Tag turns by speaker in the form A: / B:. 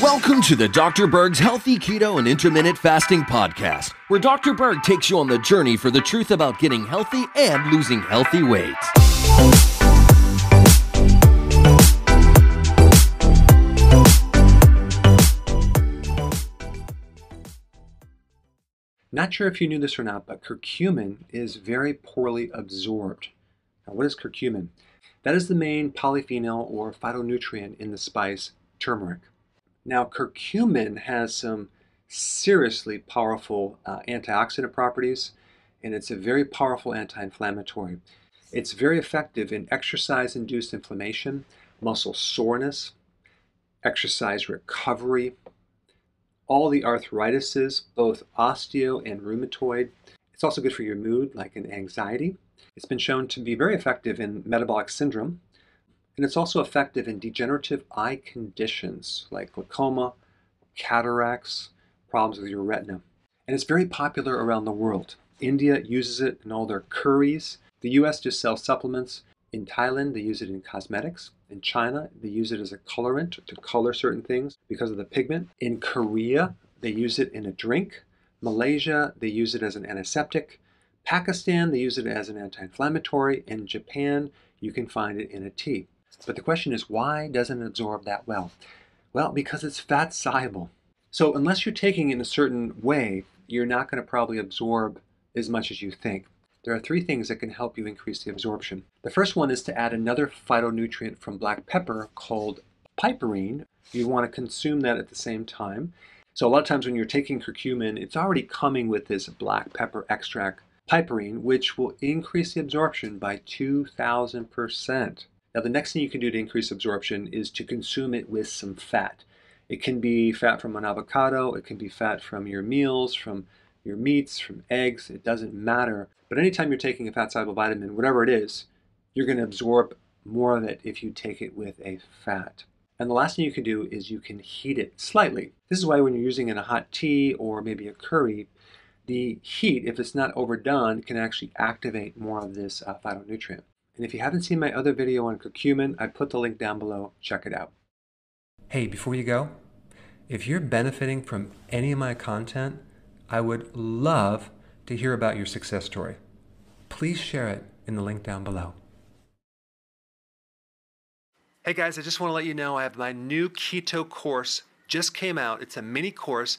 A: Welcome to the Dr. Berg's Healthy Keto and Intermittent Fasting Podcast, where Dr. Berg takes you on the journey for the truth about getting healthy and losing healthy weight.
B: Not sure if you knew this or not, but curcumin is very poorly absorbed. Now, what is curcumin? That is the main polyphenol or phytonutrient in the spice turmeric. Now, curcumin has some seriously powerful uh, antioxidant properties, and it's a very powerful anti inflammatory. It's very effective in exercise induced inflammation, muscle soreness, exercise recovery, all the arthritises, both osteo and rheumatoid. It's also good for your mood, like in anxiety. It's been shown to be very effective in metabolic syndrome, and it's also effective in degenerative eye conditions like glaucoma, cataracts, problems with your retina. And it's very popular around the world. India uses it in all their curries. The US just sells supplements. In Thailand, they use it in cosmetics. In China, they use it as a colorant to color certain things because of the pigment. In Korea, they use it in a drink. Malaysia, they use it as an antiseptic. Pakistan, they use it as an anti inflammatory. In Japan, you can find it in a tea. But the question is, why doesn't it absorb that well? Well, because it's fat soluble. So, unless you're taking it in a certain way, you're not going to probably absorb as much as you think. There are three things that can help you increase the absorption. The first one is to add another phytonutrient from black pepper called piperine. You want to consume that at the same time. So, a lot of times when you're taking curcumin, it's already coming with this black pepper extract, piperine, which will increase the absorption by 2,000%. Now, the next thing you can do to increase absorption is to consume it with some fat. It can be fat from an avocado, it can be fat from your meals, from your meats, from eggs, it doesn't matter. But anytime you're taking a fat soluble vitamin, whatever it is, you're going to absorb more of it if you take it with a fat. And the last thing you can do is you can heat it slightly. This is why when you're using in a hot tea or maybe a curry, the heat, if it's not overdone, can actually activate more of this uh, phytonutrient. And if you haven't seen my other video on curcumin, I put the link down below. Check it out. Hey, before you go, if you're benefiting from any of my content, I would love to hear about your success story. Please share it in the link down below. Hey guys, I just want to let you know I have my new keto course just came out. It's a mini course.